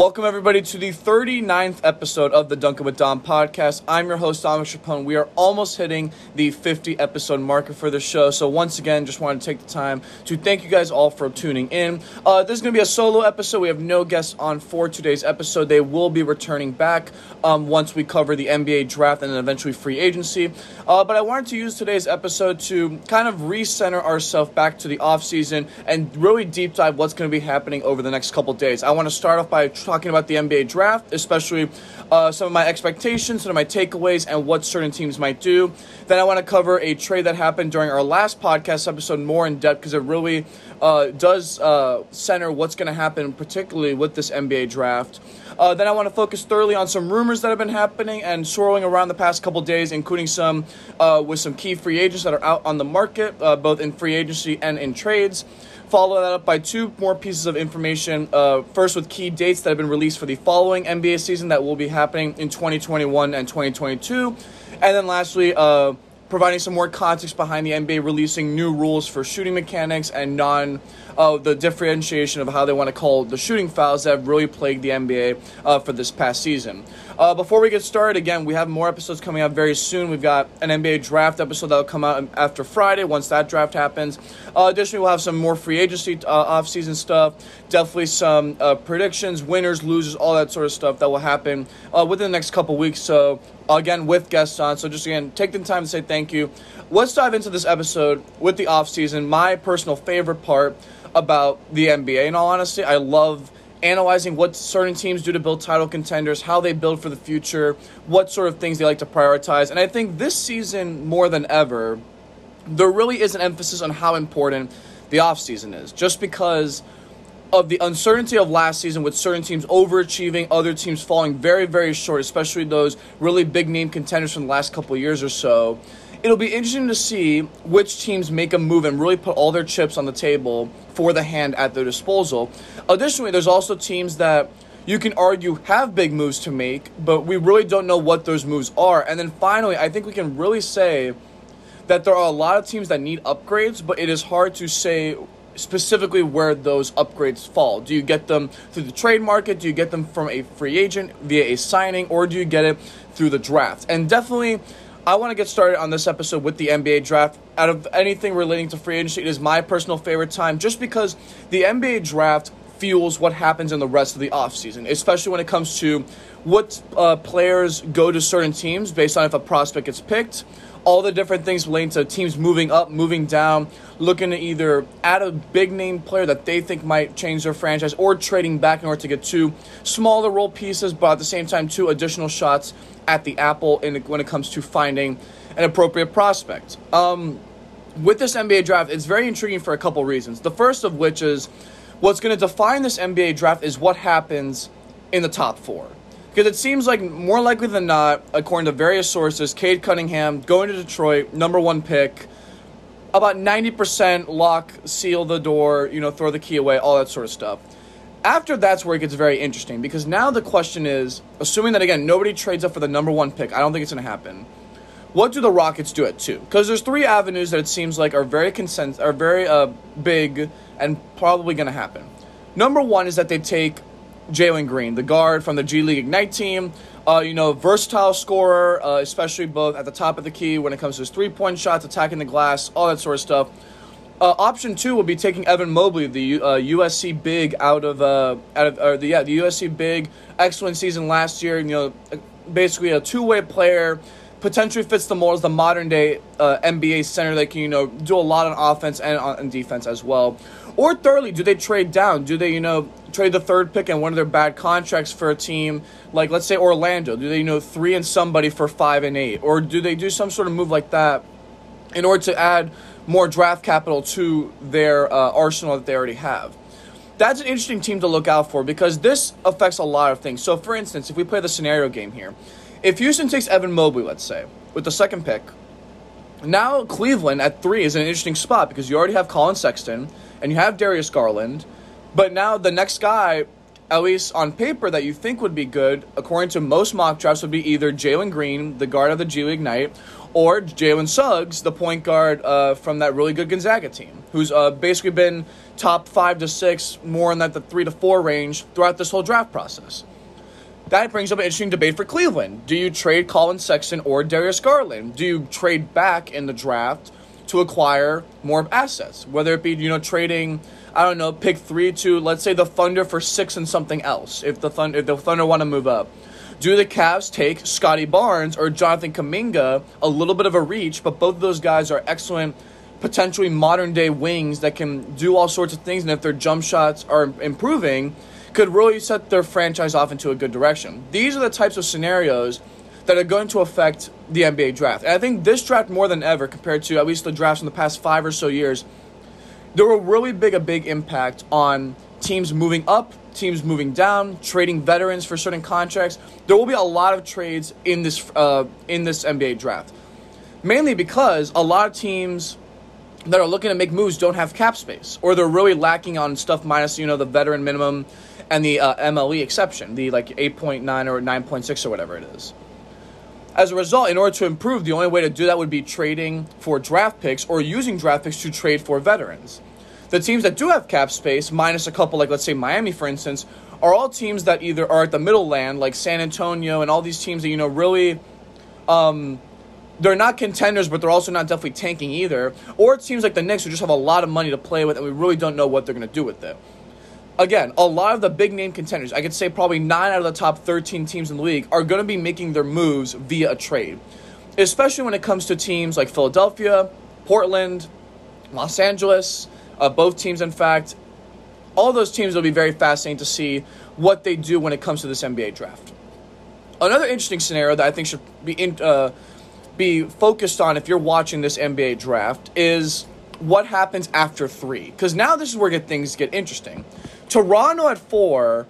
Welcome, everybody, to the 39th episode of the Dunkin' with Dom podcast. I'm your host, Dominic Chapone. We are almost hitting the 50 episode marker for the show. So, once again, just wanted to take the time to thank you guys all for tuning in. Uh, this is going to be a solo episode. We have no guests on for today's episode. They will be returning back um, once we cover the NBA draft and then eventually free agency. Uh, but I wanted to use today's episode to kind of recenter ourselves back to the offseason and really deep dive what's going to be happening over the next couple days. I want to start off by talking about the NBA draft, especially uh, some of my expectations, some of my takeaways, and what certain teams might do. Then I want to cover a trade that happened during our last podcast episode more in depth because it really uh, does uh, center what's going to happen, particularly with this NBA draft. Uh, then I want to focus thoroughly on some rumors that have been happening and swirling around the past couple days, including some uh, with some key free agents that are out on the market, uh, both in free agency and in trades. Follow that up by two more pieces of information. Uh, first, with key dates that have been released for the following NBA season that will be happening in 2021 and 2022. And then lastly, uh, providing some more context behind the NBA releasing new rules for shooting mechanics and non uh, the differentiation of how they want to call the shooting fouls that have really plagued the NBA uh, for this past season. Uh, before we get started, again, we have more episodes coming out very soon. We've got an NBA draft episode that will come out after Friday once that draft happens. Uh, additionally, we'll have some more free agency uh, off-season stuff. Definitely some uh, predictions, winners, losers, all that sort of stuff that will happen uh, within the next couple weeks. So again, with guests on. So just again, take the time to say thank you. Let's dive into this episode with the off-season. My personal favorite part about the NBA. In all honesty, I love analyzing what certain teams do to build title contenders, how they build for the future, what sort of things they like to prioritize. And I think this season, more than ever, there really is an emphasis on how important the offseason is. Just because of the uncertainty of last season with certain teams overachieving, other teams falling very, very short, especially those really big name contenders from the last couple years or so it'll be interesting to see which teams make a move and really put all their chips on the table for the hand at their disposal. Additionally, there's also teams that you can argue have big moves to make, but we really don't know what those moves are. And then finally, I think we can really say that there are a lot of teams that need upgrades, but it is hard to say specifically where those upgrades fall. Do you get them through the trade market? Do you get them from a free agent via a signing? Or do you get it through the draft? And definitely, I want to get started on this episode with the NBA draft. Out of anything relating to free agency, it is my personal favorite time just because the NBA draft fuels what happens in the rest of the offseason, especially when it comes to what uh, players go to certain teams based on if a prospect gets picked, all the different things relating to teams moving up, moving down, looking to either add a big name player that they think might change their franchise or trading back in order to get two smaller role pieces, but at the same time, two additional shots at the apple in, when it comes to finding an appropriate prospect. Um, with this NBA draft, it's very intriguing for a couple reasons. The first of which is what's going to define this NBA draft is what happens in the top four. Because it seems like more likely than not, according to various sources, Cade Cunningham going to Detroit, number one pick, about 90% lock, seal the door, you know, throw the key away, all that sort of stuff. After that's where it gets very interesting because now the question is, assuming that again nobody trades up for the number one pick, I don't think it's going to happen. What do the Rockets do at two? Because there's three avenues that it seems like are very consent are very uh, big and probably going to happen. Number one is that they take Jalen Green, the guard from the G League Ignite team. Uh, you know, versatile scorer, uh, especially both at the top of the key when it comes to his three point shots, attacking the glass, all that sort of stuff. Uh, option two will be taking Evan Mobley, the uh, USC big out of uh, out of the yeah the USC big excellent season last year. You know, basically a two way player, potentially fits the mold as the modern day uh, NBA center that can you know do a lot on offense and on defense as well. Or thirdly, do they trade down? Do they you know trade the third pick and one of their bad contracts for a team like let's say Orlando? Do they you know three and somebody for five and eight, or do they do some sort of move like that in order to add more draft capital to their uh, arsenal that they already have. That's an interesting team to look out for because this affects a lot of things. So, for instance, if we play the scenario game here, if Houston takes Evan Mobley, let's say, with the second pick, now Cleveland at three is an interesting spot because you already have Collin Sexton and you have Darius Garland, but now the next guy, at least on paper, that you think would be good, according to most mock drafts, would be either Jalen Green, the guard of the G League Ignite, or Jalen Suggs, the point guard uh, from that really good Gonzaga team, who's uh, basically been top five to six, more in that the three to four range throughout this whole draft process. That brings up an interesting debate for Cleveland. Do you trade Collin Sexton or Darius Garland? Do you trade back in the draft to acquire more assets? Whether it be, you know, trading, I don't know, pick three to let's say the Thunder for six and something else, if the Thunder if the Thunder want to move up. Do the Cavs take Scottie Barnes or Jonathan Kuminga? A little bit of a reach, but both of those guys are excellent, potentially modern day wings that can do all sorts of things. And if their jump shots are improving, could really set their franchise off into a good direction. These are the types of scenarios that are going to affect the NBA draft. And I think this draft more than ever, compared to at least the drafts in the past five or so years, there will really big a big impact on teams moving up teams moving down, trading veterans for certain contracts. There will be a lot of trades in this uh, in this NBA draft, mainly because a lot of teams that are looking to make moves don't have cap space, or they're really lacking on stuff minus you know the veteran minimum and the uh, MLE exception, the like eight point nine or nine point six or whatever it is. As a result, in order to improve, the only way to do that would be trading for draft picks or using draft picks to trade for veterans. The teams that do have cap space, minus a couple, like let's say Miami, for instance, are all teams that either are at the middle land, like San Antonio and all these teams that, you know, really. Um, they're not contenders, but they're also not definitely tanking either. Or it seems like the Knicks who just have a lot of money to play with, and we really don't know what they're going to do with it. Again, a lot of the big name contenders, I could say probably nine out of the top 13 teams in the league, are going to be making their moves via a trade. Especially when it comes to teams like Philadelphia, Portland, Los Angeles, uh, both teams, in fact, all those teams will be very fascinating to see what they do when it comes to this NBA draft. Another interesting scenario that I think should be in, uh, be focused on if you're watching this NBA draft is what happens after three. Because now this is where get, things get interesting. Toronto at four,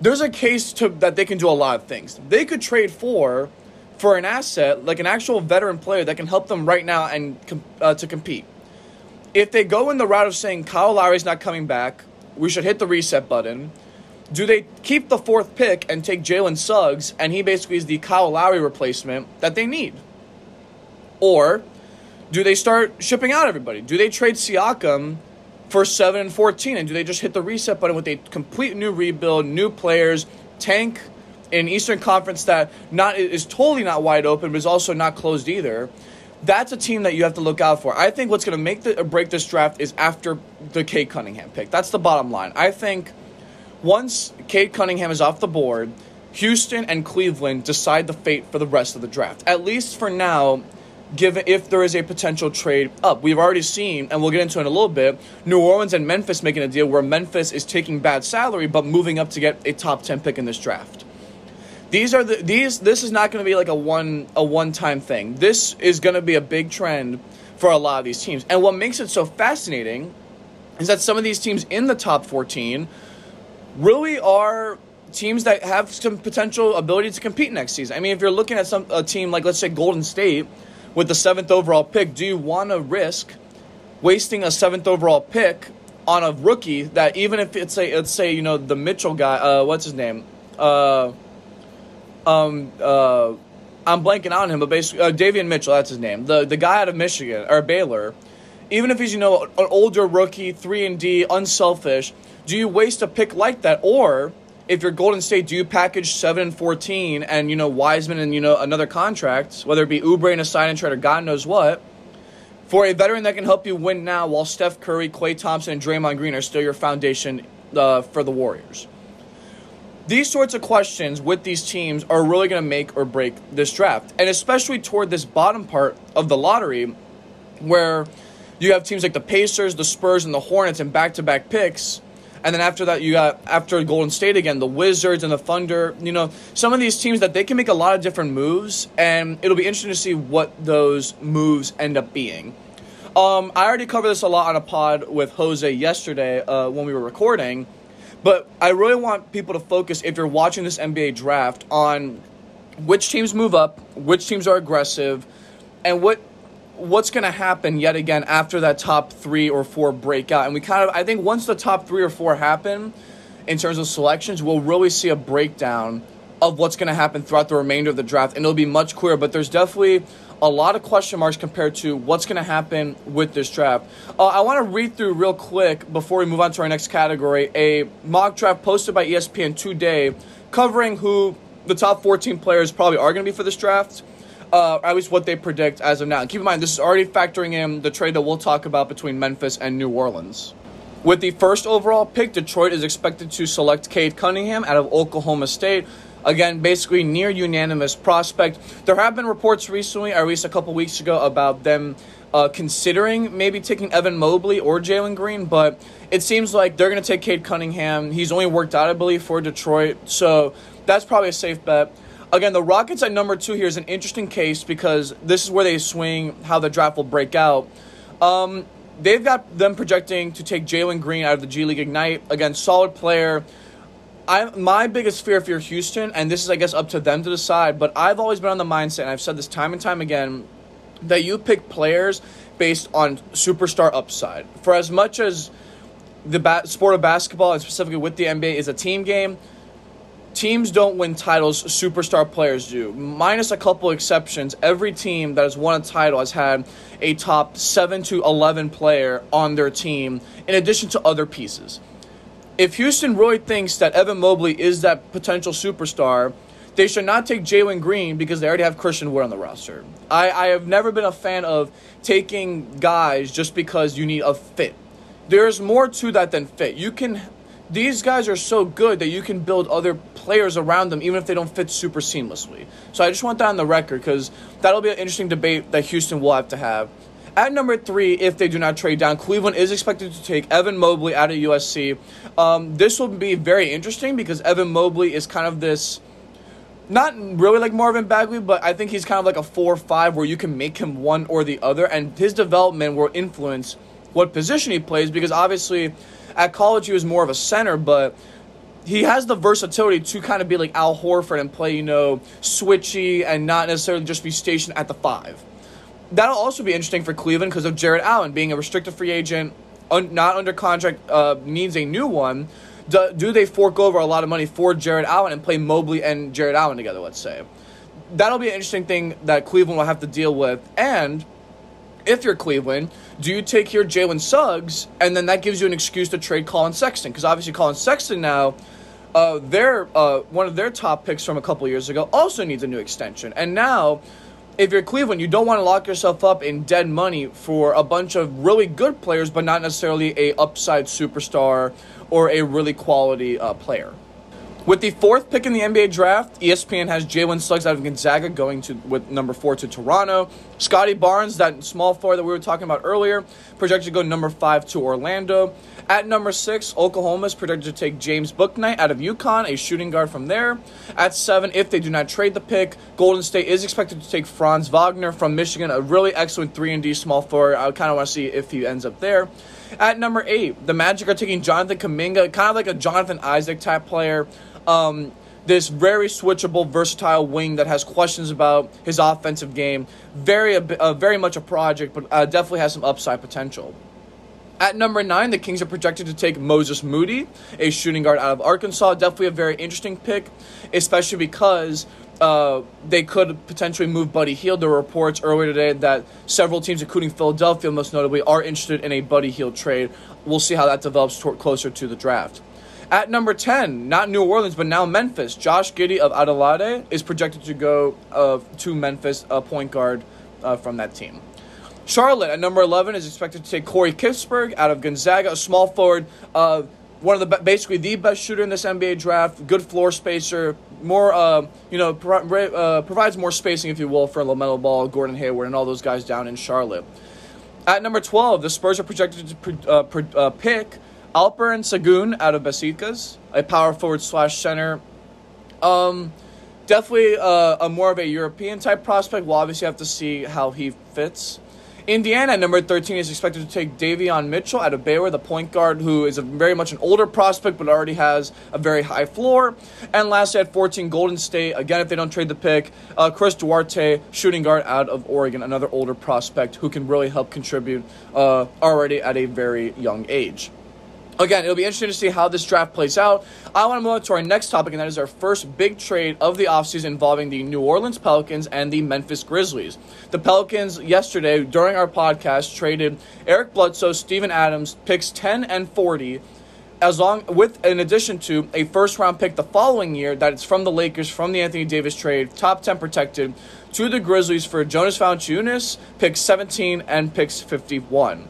there's a case to that they can do a lot of things. They could trade four for an asset like an actual veteran player that can help them right now and uh, to compete if they go in the route of saying Kyle Lowry's not coming back, we should hit the reset button. Do they keep the fourth pick and take Jalen Suggs, and he basically is the Kyle Lowry replacement that they need? Or do they start shipping out everybody? Do they trade Siakam for 7 and 14, and do they just hit the reset button with a complete new rebuild, new players, tank in Eastern Conference that not is totally not wide open, but is also not closed either? that's a team that you have to look out for. I think what's going to make the uh, break this draft is after the Cade Cunningham pick. That's the bottom line. I think once Cade Cunningham is off the board, Houston and Cleveland decide the fate for the rest of the draft. At least for now, given if there is a potential trade up. We've already seen, and we'll get into it in a little bit, New Orleans and Memphis making a deal where Memphis is taking bad salary but moving up to get a top 10 pick in this draft. These are the these this is not going to be like a one a one time thing. This is going to be a big trend for a lot of these teams. And what makes it so fascinating is that some of these teams in the top 14 really are teams that have some potential ability to compete next season. I mean, if you're looking at some a team like let's say Golden State with the 7th overall pick, do you want to risk wasting a 7th overall pick on a rookie that even if it's a let's say, you know, the Mitchell guy, uh what's his name? Uh um, uh, I'm blanking on him, but basically, uh, Davion Mitchell, that's his name. The the guy out of Michigan or Baylor, even if he's you know an older rookie, three and D, unselfish, do you waste a pick like that, or if you're Golden State, do you package seven and fourteen and you know Wiseman and you know another contract, whether it be Oubre and a sign and trade or God knows what, for a veteran that can help you win now, while Steph Curry, Klay Thompson, and Draymond Green are still your foundation uh, for the Warriors these sorts of questions with these teams are really going to make or break this draft. And especially toward this bottom part of the lottery, where you have teams like the Pacers, the Spurs, and the Hornets and back to back picks. And then after that, you got after Golden State again, the Wizards and the Thunder. You know, some of these teams that they can make a lot of different moves, and it'll be interesting to see what those moves end up being. Um, I already covered this a lot on a pod with Jose yesterday uh, when we were recording but I really want people to focus, if you're watching this NBA draft, on which teams move up, which teams are aggressive, and what what's going to happen yet again after that top three or four breakout. And we kind of, I think once the top three or four happen in terms of selections, we'll really see a breakdown of what's going to happen throughout the remainder of the draft. And it'll be much clearer, but there's definitely a lot of question marks compared to what's going to happen with this draft. Uh, I want to read through real quick before we move on to our next category a mock draft posted by ESPN today covering who the top 14 players probably are going to be for this draft. Uh, at least what they predict as of now. And keep in mind, this is already factoring in the trade that we'll talk about between Memphis and New Orleans. With the first overall pick, Detroit is expected to select Cade Cunningham out of Oklahoma State. Again, basically near unanimous prospect. There have been reports recently, or at least a couple weeks ago, about them uh, considering maybe taking Evan Mobley or Jalen Green, but it seems like they're going to take Cade Cunningham. He's only worked out, I believe, for Detroit, so that's probably a safe bet. Again, the Rockets at number two here is an interesting case because this is where they swing how the draft will break out. Um, they've got them projecting to take Jalen Green out of the G League Ignite. Again, solid player. I my biggest fear if you're Houston, and this is I guess up to them to decide, but I've always been on the mindset, and I've said this time and time again, that you pick players based on superstar upside. For as much as the ba- sport of basketball, and specifically with the NBA, is a team game, teams don't win titles, superstar players do. Minus a couple exceptions, every team that has won a title has had a top 7 to 11 player on their team, in addition to other pieces. If Houston really thinks that Evan Mobley is that potential superstar, they should not take Jalen Green because they already have Christian Wood on the roster. I, I have never been a fan of taking guys just because you need a fit. There's more to that than fit. You can these guys are so good that you can build other players around them even if they don't fit super seamlessly. So I just want that on the record because that'll be an interesting debate that Houston will have to have. At number three, if they do not trade down, Cleveland is expected to take Evan Mobley out of USC. Um, this will be very interesting because Evan Mobley is kind of this, not really like Marvin Bagley, but I think he's kind of like a four five where you can make him one or the other, and his development will influence what position he plays because obviously at college, he was more of a center, but he has the versatility to kind of be like Al Horford and play, you know, switchy and not necessarily just be stationed at the five. That'll also be interesting for Cleveland because of Jarrett Allen being a restricted free agent, un- not under contract, uh, needs a new one. Do, do they fork over a lot of money for Jarrett Allen and play Mobley and Jarrett Allen together, let's say? That'll be an interesting thing that Cleveland will have to deal with. And if you're Cleveland, do you take here Jalen Suggs and then that gives you an excuse to trade Collin Sexton? Because obviously Collin Sexton now, uh, their uh, one of their top picks from a couple years ago also needs a new extension, and now. If you're Cleveland, you don't want to lock yourself up in dead money for a bunch of really good players, but not necessarily a upside superstar or a really quality uh, player. With the fourth pick in the NBA draft, ESPN has Jalen Suggs out of Gonzaga going to with number four to Toronto. Scottie Barnes, that small forward that we were talking about earlier, projected to go number five to Orlando. At number six, Oklahoma is projected to take James Bouknight out of UConn, a shooting guard from there. At seven, if they do not trade the pick, Golden State is expected to take Franz Wagner from Michigan, a really excellent three and D small forward. I kind of want to see if he ends up there. At number eight, the Magic are taking Jonathan Kuminga, kind of like a Jonathan Isaac type player um, this very switchable, versatile wing that has questions about his offensive game. Very, uh, very much a project, but uh, definitely has some upside potential. At number nine, the Kings are projected to take Moses Moody, a shooting guard out of Arkansas. Definitely a very interesting pick, especially because uh, they could potentially move Buddy Hield. There were reports earlier today that several teams, including Philadelphia most notably, are interested in a Buddy Hield trade. We'll see how that develops closer to the draft. At number 10, not New Orleans, but now Memphis, Josh Giddey of Adelaide is projected to go uh, to Memphis, a point guard uh, from that team. Charlotte at number 11 is expected to take Corey Kispert out of Gonzaga, a small forward, uh, one of the basically the best shooter in this NBA draft, good floor spacer, more uh, you know pro- uh, provides more spacing if you will for LaMelo Ball, Gordon Hayward, and all those guys down in Charlotte. At number 12, the Spurs are projected to uh, uh, pick Alperen Sengun out of Besiktas, a power forward slash center. Um, definitely uh, a more of a European type prospect. We'll obviously have to see how he fits. Indiana, number 13, is expected to take Davion Mitchell out of Baylor, the point guard, who is a very much an older prospect but already has a very high floor. And lastly, at 14, Golden State, again, if they don't trade the pick, uh, Chris Duarte, shooting guard out of Oregon, another older prospect who can really help contribute uh, already at a very young age. Again, it'll be interesting to see how this draft plays out. I want to move on to our next topic, and that is our first big trade of the offseason involving the New Orleans Pelicans and the Memphis Grizzlies. The Pelicans, yesterday, during our podcast, traded Eric Bledsoe, Steven Adams, picks 10 and 40 as long with in addition to a first round pick the following year that it's from the Lakers from the Anthony Davis trade, top 10 protected to the Grizzlies for Jonas Valanciunas, picks 17 and picks 51.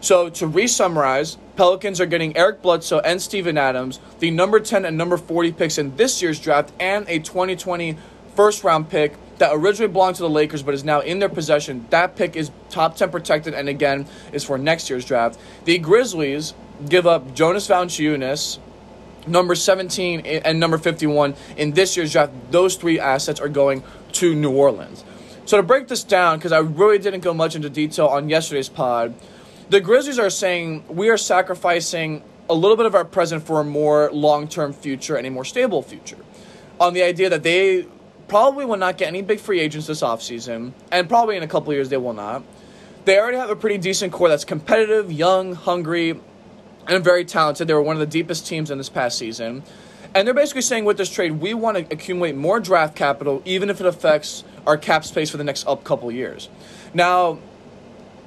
So to re-summarize, Pelicans are getting Eric Bledsoe and Steven Adams, the number 10 and number 40 picks in this year's draft, and a 2020 first round pick that originally belonged to the Lakers but is now in their possession. That pick is top 10 protected and again is for next year's draft. The Grizzlies give up Jonas Valanciunas, number 17 and number 51 in this year's draft. Those three assets are going to New Orleans. So to break this down, because I really didn't go much into detail on yesterday's pod, the Grizzlies are saying we are sacrificing a little bit of our present for a more long-term future and a more stable future. On the idea that they probably will not get any big free agents this offseason, and probably in a couple years they will not. They already have a pretty decent core that's competitive, young, hungry, and very talented. They were one of the deepest teams in this past season. And they're basically saying with this trade, we want to accumulate more draft capital, even if it affects our cap space for the next up couple years. Now,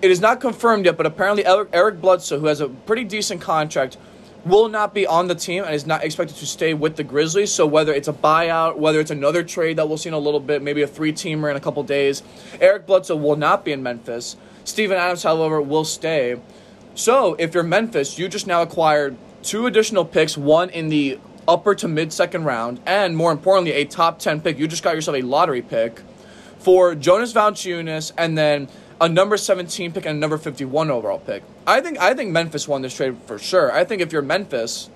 it is not confirmed yet, but apparently Eric Bledsoe, who has a pretty decent contract, will not be on the team and is not expected to stay with the Grizzlies. So whether it's a buyout, whether it's another trade that we'll see in a little bit, maybe a three-teamer in a couple days, Eric Bledsoe will not be in Memphis. Steven Adams, however, will stay. So if you're Memphis, you just now acquired two additional picks, one in the upper to mid second round, and more importantly, a top 10 pick. You just got yourself a lottery pick for Jonas Valanciunas and then a number 17 pick and a number 51 overall pick. I think I think Memphis won this trade for sure. I think if you're Memphis,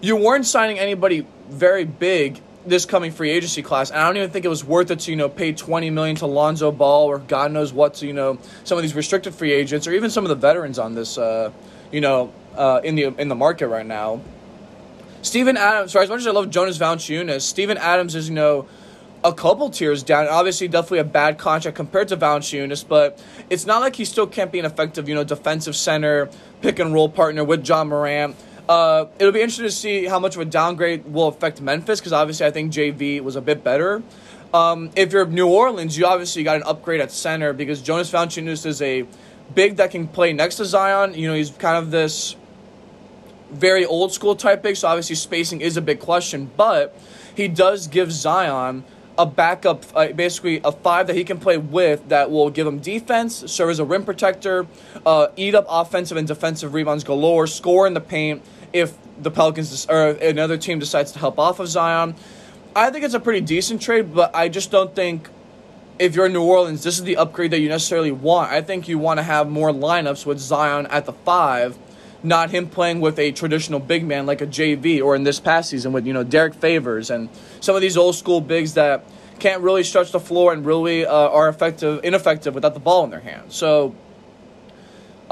you weren't signing anybody very big this coming free agency class. And I don't even think it was worth it to, you know, pay 20 million to Lonzo Ball or God knows what to, you know, some of these restricted free agents or even some of the veterans on this uh, you know, uh, in the in the market right now. Steven Adams, sorry, as much as I love Jonas Valanciunas, Steven Adams is, you know, a couple tiers down. Obviously, definitely a bad contract compared to Valanciunas, but it's not like he still can't be an effective, you know, defensive center, pick and roll partner with Ja Morant. Uh, it'll be interesting to see how much of a downgrade will affect Memphis because obviously I think JV was a bit better. Um, if you're New Orleans, you obviously got an upgrade at center because Jonas Valanciunas is a big that can play next to Zion. You know, he's kind of this very old school type big, so obviously spacing is a big question, but he does give Zion a backup, uh, basically a five that he can play with that will give him defense, serve as a rim protector, uh, eat up offensive and defensive rebounds galore, score in the paint if the Pelicans or another team decides to help off of Zion. I think it's a pretty decent trade, but I just don't think if you're in New Orleans, this is the upgrade that you necessarily want. I think you want to have more lineups with Zion at the five, not him playing with a traditional big man like a JV or in this past season with you know Derrick Favors and some of these old school bigs that can't really stretch the floor and really uh, are effective ineffective without the ball in their hands. So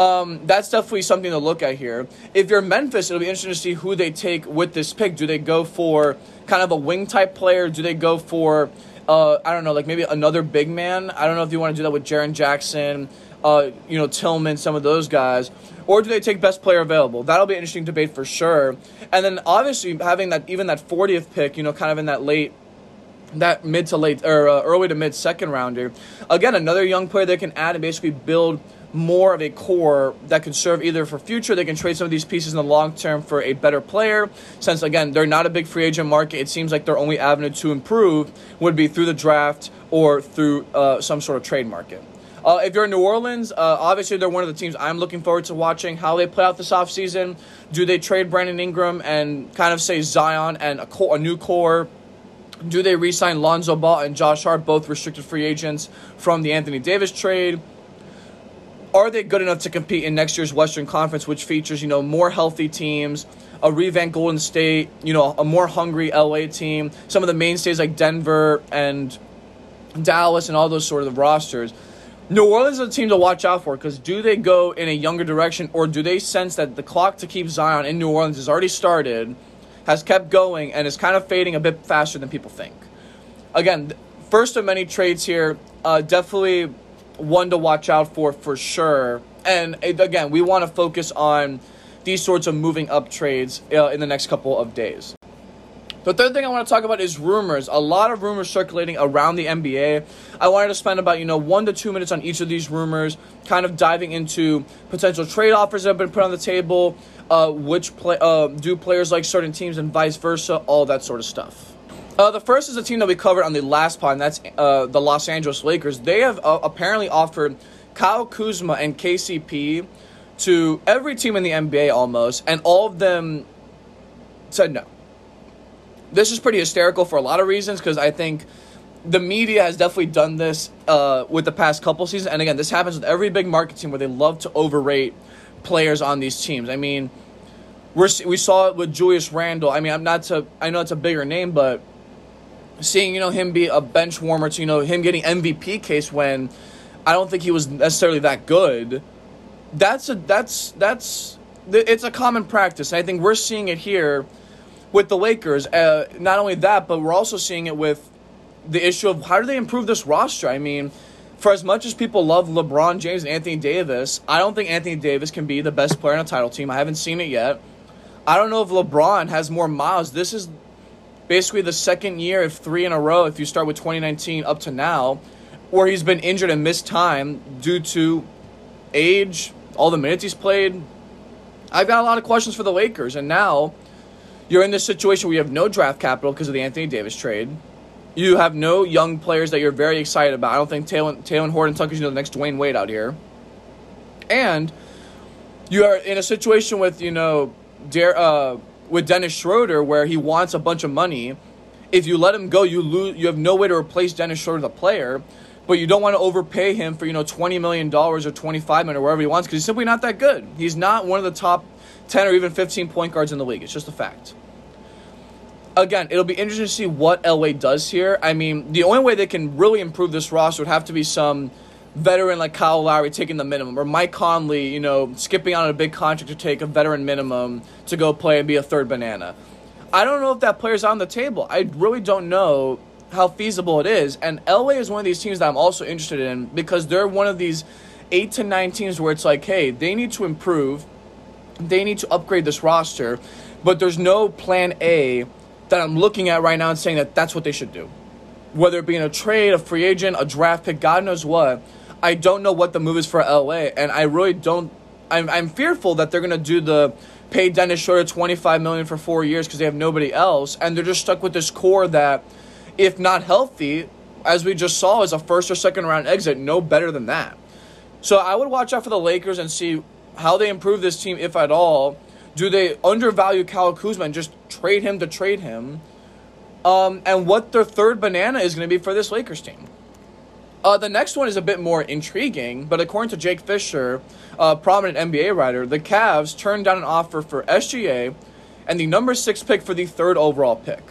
um, that's definitely something to look at here. If you're Memphis, it'll be interesting to see who they take with this pick. Do they go for kind of a wing type player? Do they go for, uh, I don't know, like maybe another big man? I don't know if you want to do that with Jaren Jackson, uh, you know, Tillman, some of those guys. Or do they take best player available? That'll be an interesting debate for sure. And then obviously having that even that 40th pick, you know, kind of in that late that mid to late or uh, early to mid second rounder. Again, another young player they can add and basically build more of a core that can serve either for future. They can trade some of these pieces in the long term for a better player. Since again they're not a big free agent market, it seems like their only avenue to improve would be through the draft or through uh, some sort of trade market. Uh, if you're in New Orleans, uh, obviously they're one of the teams I'm looking forward to watching how they play out this offseason. Do they trade Brandon Ingram and kind of say Zion and a, core, a new core? Do they re sign Lonzo Ball and Josh Hart, both restricted free agents from the Anthony Davis trade? Are they good enough to compete in next year's Western Conference, which features, you know, more healthy teams, a revamped Golden State, you know, a more hungry LA team, some of the mainstays like Denver and Dallas and all those sort of rosters? New Orleans is a team to watch out for because do they go in a younger direction or do they sense that the clock to keep Zion in New Orleans has already started – has kept going and is kind of fading a bit faster than people think. Again, first of many trades here, uh, definitely one to watch out for for sure. And again, we want to focus on these sorts of moving up trades uh, in the next couple of days. The third thing I want to talk about is rumors. A lot of rumors circulating around the NBA. I wanted to spend about, you know, one to two minutes on each of these rumors, kind of diving into potential trade offers that have been put on the table, uh, which play, uh, do players like certain teams and vice versa, all that sort of stuff. Uh, the first is a team that we covered on the last pod, and that's uh, the Los Angeles Lakers. They have uh, apparently offered Kyle Kuzma and KCP to every team in the NBA almost, and all of them said no this is pretty hysterical for a lot of reasons because I think the media has definitely done this uh, with the past couple seasons. And again, this happens with every big market team where they love to overrate players on these teams. I mean, we're, we saw it with Julius Randle. I mean, I'm not to, I know it's a bigger name, but seeing, you know, him be a bench warmer to, you know, him getting MVP case when I don't think he was necessarily that good. That's a, that's, that's, it's a common practice. I think we're seeing it here with the Lakers. Uh, not only that, but we're also seeing it with the issue of how do they improve this roster? I mean, for as much as people love LeBron James and Anthony Davis, I don't think Anthony Davis can be the best player on a title team. I haven't seen it yet. I don't know if LeBron has more miles. This is basically the second year of three in a row, if you start with 2019 up to now, where he's been injured and missed time due to age, all the minutes he's played. I've got a lot of questions for the Lakers, and now you're in this situation where you have no draft capital because of the Anthony Davis trade. You have no young players that you're very excited about. I don't think Taylor, Talen Horton-Tucker's you know, the next Dwyane Wade out here. And you are in a situation with, you know, Der, uh, with Dennis Schroeder where he wants a bunch of money. If you let him go, you lose. You have no way to replace Dennis Schroeder, the player, but you don't want to overpay him for you know twenty million dollars or twenty five million or wherever he wants because he's simply not that good. He's not one of the top ten or even fifteen point guards in the league. It's just a fact again, it'll be interesting to see what LA does here. I mean, the only way they can really improve this roster would have to be some veteran like Kyle Lowry taking the minimum, or Mike Conley, you know, skipping on a big contract to take a veteran minimum to go play and be a third banana. I don't know if that player's on the table. I really don't know how feasible it is. And LA is one of these teams that I'm also interested in because they're one of these eight to nine teams where it's like, hey, they need to improve, they need to upgrade this roster, but there's no plan A that I'm looking at right now and saying that that's what they should do. Whether it be in a trade, a free agent, a draft pick, God knows what. I don't know what the move is for LA, and I really don't. I'm, I'm fearful that they're gonna do the pay Dennis Schroeder 25 million for four years because they have nobody else, and they're just stuck with this core that, if not healthy, as we just saw, is a first or second round exit, no better than that. So I would watch out for the Lakers and see how they improve this team, if at all, do they undervalue Kyle Kuzma and just trade him to trade him? Um, and what their third banana is going to be for this Lakers team. Uh, the next one is a bit more intriguing, but according to Jake Fisher, a prominent NBA writer, the Cavs turned down an offer for SGA and the number six pick for the third overall pick.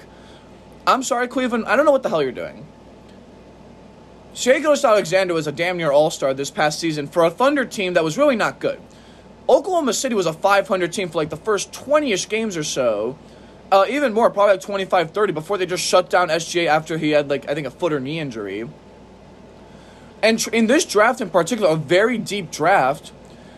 I'm sorry, Cleveland, I don't know what the hell you're doing. Shai Gilgeous-Alexander was a damn near all star this past season for a Thunder team that was really not good. Oklahoma City was a 500 team for like the first 20 ish games or so. Uh, even more, probably like 25 30 before they just shut down SGA after he had, like, I think a foot or knee injury. And tr- in this draft in particular, a very deep draft,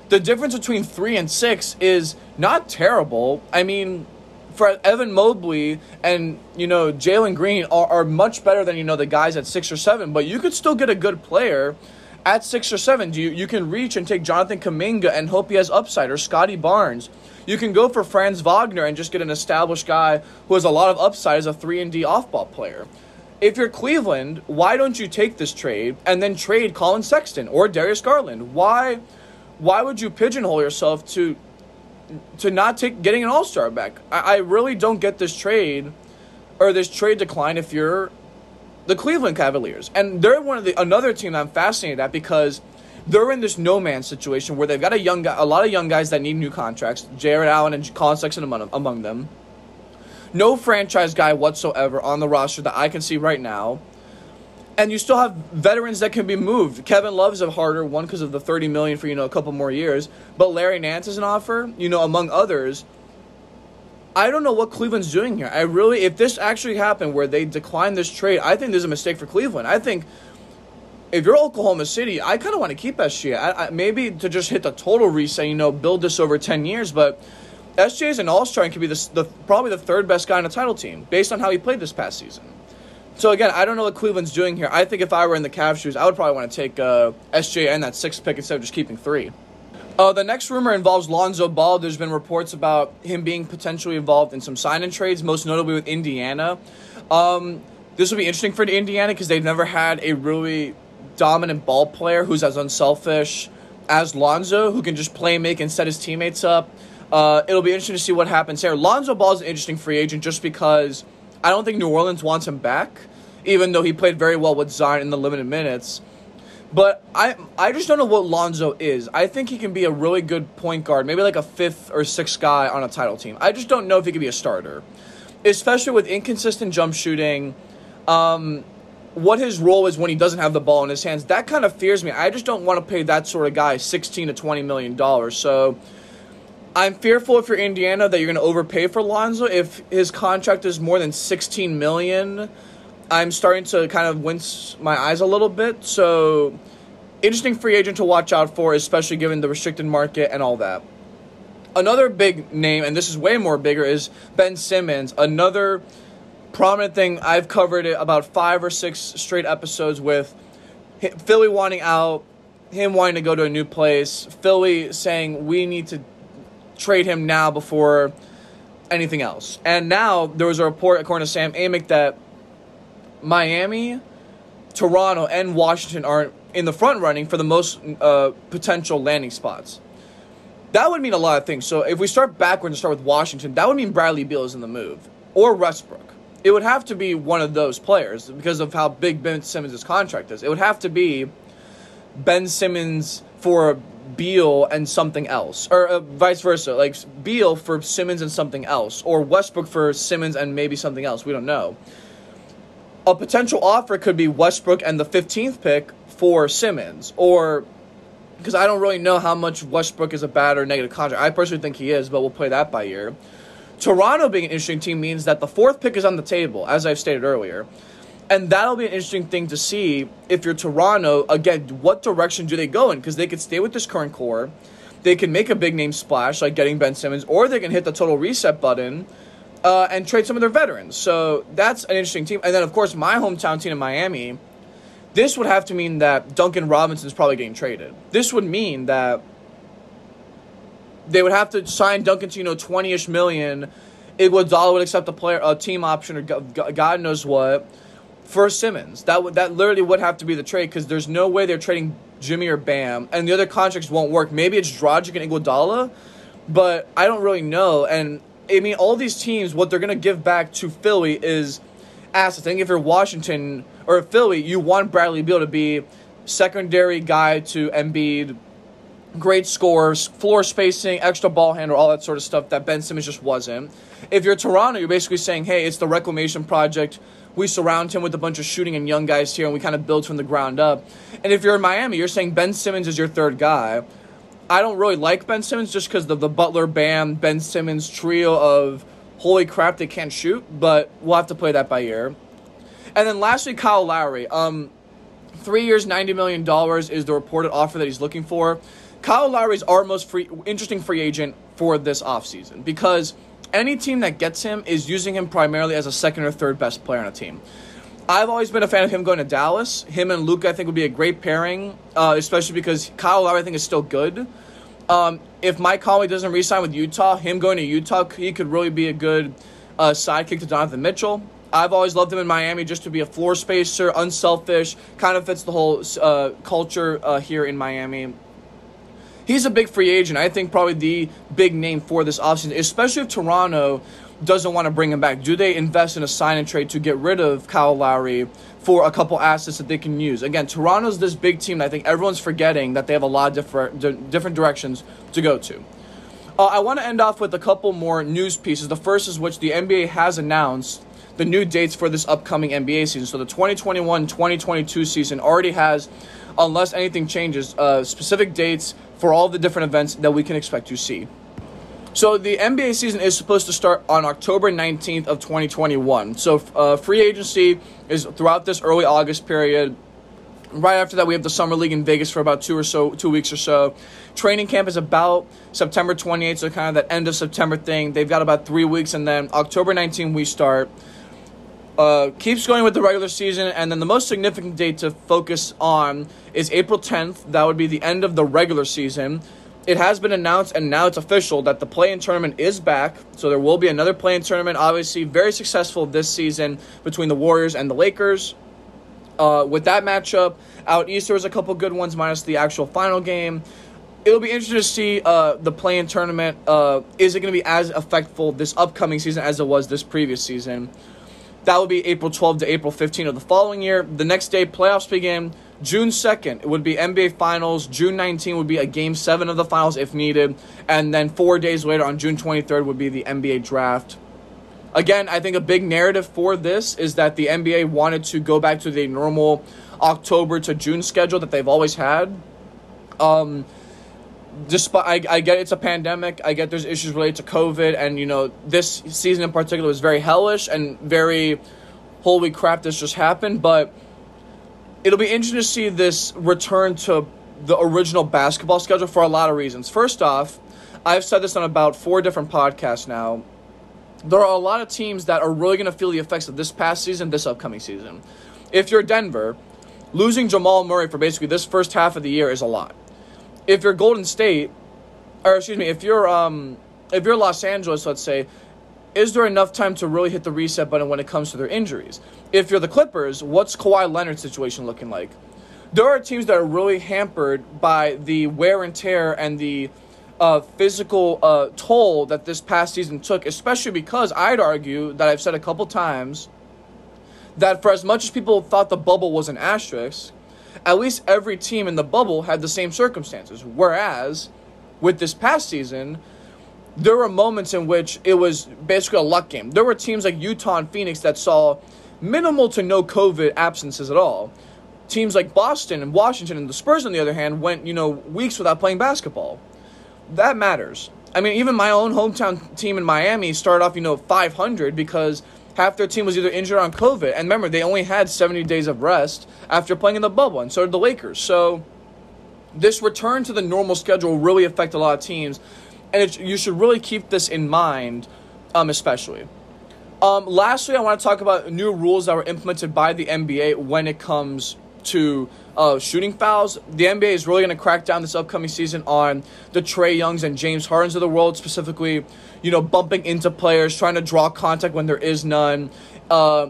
the difference between three and six is not terrible. I mean, for Evan Mobley and you know Jalen Green are, are much better than you know the guys at six or seven, but you could still get a good player at six or seven, you, you can reach and take Jonathan Kuminga and hope he has upside, or Scottie Barnes. You can go for Franz Wagner and just get an established guy who has a lot of upside as a 3 and D off-ball player. If you're Cleveland, why don't you take this trade and then trade Collin Sexton or Darius Garland? Why why would you pigeonhole yourself to to not take getting an all-star back? I, I really don't get this trade or this trade decline if you're the Cleveland Cavaliers, and they're one of the another team that I'm fascinated at because they're in this no man situation where they've got a young guy, a lot of young guys that need new contracts. Jarrett Allen and Collin Sexton among, among them. No franchise guy whatsoever on the roster that I can see right now. And you still have veterans that can be moved. Kevin Love's a harder one because of the 30 million for, you know, a couple more years. But Larry Nance is an offer, you know, among others. I don't know what Cleveland's doing here. I really, if this actually happened where they decline this trade, I think there's a mistake for Cleveland. I think if you're Oklahoma City, I kind of want to keep SGA. I, I, maybe to just hit the total reset, you know, build this over 10 years, but SGA is an all star and could be the, the, probably the third best guy on a title team based on how he played this past season. So again, I don't know what Cleveland's doing here. I think if I were in the Cavs shoes, I would probably want to take uh, SGA and that sixth pick instead of just keeping three. Uh, the next rumor involves Lonzo Ball. There's been reports about him being potentially involved in some sign and trades, most notably with Indiana. Um, this will be interesting for Indiana because they've never had a really dominant ball player who's as unselfish as Lonzo, who can just play, make, and set his teammates up. Uh, it'll be interesting to see what happens here. Lonzo Ball is an interesting free agent just because I don't think New Orleans wants him back, even though he played very well with Zion in the limited minutes. But I I just don't know what Lonzo is. I think he can be a really good point guard, maybe like a fifth or sixth guy on a title team. I just don't know if he could be a starter, especially with inconsistent jump shooting. Um, what his role is when he doesn't have the ball in his hands, that kind of fears me. I just don't want to pay that sort of guy sixteen to twenty million dollars. So I'm fearful if you're Indiana that you're going to overpay for Lonzo. If his contract is more than 16 million, I'm starting to kind of wince my eyes a little bit. So, interesting free agent to watch out for, especially given the restricted market and all that. Another big name, and this is way more bigger, is Ben Simmons. Another prominent thing I've covered it about five or six straight episodes with Philly wanting out, him wanting to go to a new place, Philly saying we need to trade him now before anything else. And now there was a report, according to Sam Amick, that Miami, Toronto, and Washington are in the front running for the most uh, potential landing spots. That would mean a lot of things. So if we start backwards and start with Washington, that would mean Bradley Beal is in the move or Westbrook. It would have to be one of those players because of how big Ben Simmons' contract is. It would have to be Ben Simmons for Beal and something else, or uh, vice versa, like Beal for Simmons and something else, or Westbrook for Simmons and maybe something else. We don't know. A potential offer could be Westbrook and the 15th pick for Simmons, or because I don't really know how much Westbrook is a bad or negative contract. I personally think he is, but we'll play that by ear. Toronto being an interesting team means that the fourth pick is on the table, as I've stated earlier. And that'll be an interesting thing to see if you're Toronto. Again, what direction do they go in? Because they could stay with this current core. They can make a big name splash, like getting Ben Simmons, or they can hit the total reset button uh, and trade some of their veterans. So that's an interesting team. And then, of course, my hometown team in Miami. This would have to mean that Duncan Robinson is probably getting traded. This would mean that they would have to sign Duncan to, you know, 20 ish million. Iguodala would accept a player, a team option, or God knows what for Simmons. That would that literally would have to be the trade because there's no way they're trading Jimmy or Bam, and the other contracts won't work. Maybe it's Dragic and Iguodala, but I don't really know. And I mean, all these teams, what they're gonna give back to Philly is assets. I think if you're Washington or Philly, you want Bradley Beal to be secondary guy to Embiid, great scores, floor spacing, extra ball handler, all that sort of stuff that Ben Simmons just wasn't. If you're Toronto, you're basically saying, hey, it's the reclamation project we surround him with a bunch of shooting and young guys here, and we kind of build from the ground up. And if you're in Miami, you're saying Ben Simmons is your third guy. I don't really like Ben Simmons just because of the Butler, Bam, Ben Simmons trio of holy crap, they can't shoot, but we'll have to play that by ear. And then lastly, Kyle Lowry. Um, three years, $90 million is the reported offer that he's looking for. Kyle Lowry is our most free, interesting free agent for this offseason because – any team that gets him is using him primarily as a second or third best player on a team. I've always been a fan of him going to Dallas. Him and Luka, I think, would be a great pairing, uh, especially because Kyle Lowry, I think, is still good. Um, if Mike Conley doesn't re-sign with Utah, him going to Utah, he could really be a good uh, sidekick to Donovan Mitchell. I've always loved him in Miami just to be a floor spacer, unselfish, kind of fits the whole uh, culture uh, here in Miami he's a big free agent. I think probably the big name for this offseason, especially if Toronto doesn't want to bring him back. Do they invest in a sign and trade to get rid of Kyle Lowry for a couple assets that they can use? Again, Toronto's this big team. I think everyone's forgetting that they have a lot of different different directions to go to. Uh, I want to end off with a couple more news pieces. The first is which the NBA has announced the new dates for this upcoming NBA season. So the 2021-2022 season already has, unless anything changes, uh, specific dates for all the different events that we can expect to see. So the NBA season is supposed to start on October 19th of 2021. So uh, free agency is throughout this early August period. Right after that, we have the summer league in Vegas for about two or so, two weeks or so. Training camp is about September 28th, so kind of that end of September thing. They've got about three weeks, and then October 19th we start. Uh, keeps going with the regular season, and then the most significant date to focus on is April 10th. That would be the end of the regular season. It has been announced, and now it's official that the play-in tournament is back. So there will be another play-in tournament. Obviously, very successful this season between the Warriors and the Lakers. Uh, with that matchup, out east there was a couple good ones, minus the actual final game. It'll be interesting to see uh, the play-in tournament. Uh, is it going to be as effectful this upcoming season as it was this previous season? That will be April 12 to April 15 of the following year. The next day, playoffs begin. June 2nd, it would be NBA Finals. June 19 would be a game seven of the finals if needed. And then four days later, on June 23rd, would be the NBA draft. Again, I think a big narrative for this is that the NBA wanted to go back to the normal October to June schedule that they've always had. Um, despite I, I get it's a pandemic, I get there's issues related to COVID, and you know this season in particular was very hellish and very holy crap this just happened. But it'll be interesting to see this return to the original basketball schedule for a lot of reasons. First off, I've said this on about four different podcasts now. There are a lot of teams that are really going to feel the effects of this past season, this upcoming season. If you're Denver, losing Jamal Murray for basically this first half of the year is a lot if you're Golden State, or excuse me, if you're um, if you're Los Angeles, let's say, is there enough time to really hit the reset button when it comes to their injuries? If you're the Clippers, what's Kawhi Leonard's situation looking like? There are teams that are really hampered by the wear and tear and the uh, physical uh, toll that this past season took, especially because I'd argue that I've said a couple times that for as much as people thought the bubble was an asterisk, at least every team in the bubble had the same circumstances. Whereas with this past season, there were moments in which it was basically a luck game. There were teams like Utah and Phoenix that saw minimal to no COVID absences at all. Teams like Boston and Washington and the Spurs, on the other hand, went, you know, weeks without playing basketball. That matters. I mean, even my own hometown team in Miami started off, you know, 500 because half their team was either injured on COVID. And remember, they only had 70 days of rest after playing in the bubble, and so did the Lakers. So this return to the normal schedule really affect a lot of teams, and it, you should really keep this in mind, um, especially. Um, lastly, I want to talk about new rules that were implemented by the NBA when it comes to uh, shooting fouls. The NBA is really going to crack down this upcoming season on the Trey Youngs and James Hardens of the world, specifically, you know, bumping into players, trying to draw contact when there is none. Uh,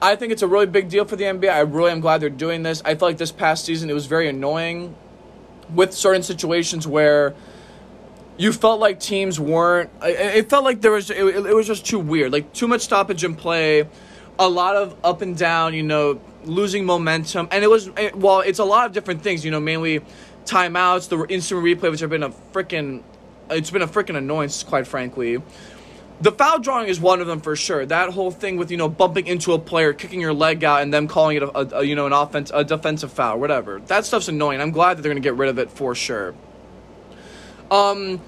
I think it's a really big deal for the NBA. I really am glad they're doing this. I feel like this past season it was very annoying with certain situations where you felt like teams weren't. It felt like there was. It, it was just too weird. Like too much stoppage in play, a lot of up and down. You know, losing momentum, and it was it, well, it's a lot of different things. You know, mainly timeouts, the instant replay, which have been a freaking, it's been a freaking annoyance, quite frankly. The foul drawing is one of them for sure. That whole thing with you know bumping into a player, kicking your leg out, and them calling it a, a, a you know an offense, a defensive foul, whatever. That stuff's annoying. I'm glad that they're gonna get rid of it for sure. Um,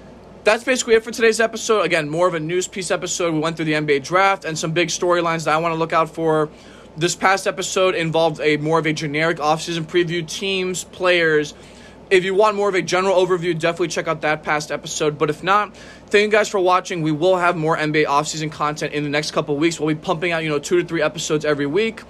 that's basically it for today's episode. Again, more of a news piece episode. We went through the NBA draft and some big storylines that I want to look out for. This past episode involved a more of a generic offseason preview, teams, players. If you want more of a general overview, definitely check out that past episode. But if not, thank you guys for watching. We will have more NBA offseason content in the next couple weeks. We'll be pumping out, you know, two to three episodes every week.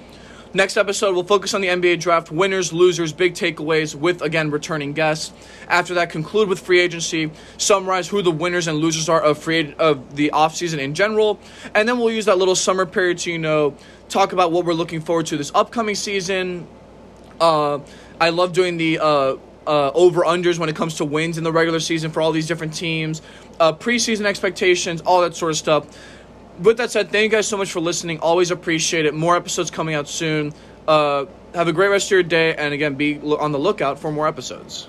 Next episode, we'll focus on the NBA draft, winners, losers, big takeaways with, again, returning guests. After that, conclude with free agency, summarize who the winners and losers are of free of the offseason in general, and then we'll use that little summer period to, you know, talk about what we're looking forward to this upcoming season. Uh, I love doing the uh, uh, over unders when it comes to wins in the regular season for all these different teams, uh, preseason expectations, all that sort of stuff. With that said, thank you guys so much for listening. Always appreciate it. More episodes coming out soon. Uh, have a great rest of your day, and again, be on the lookout for more episodes.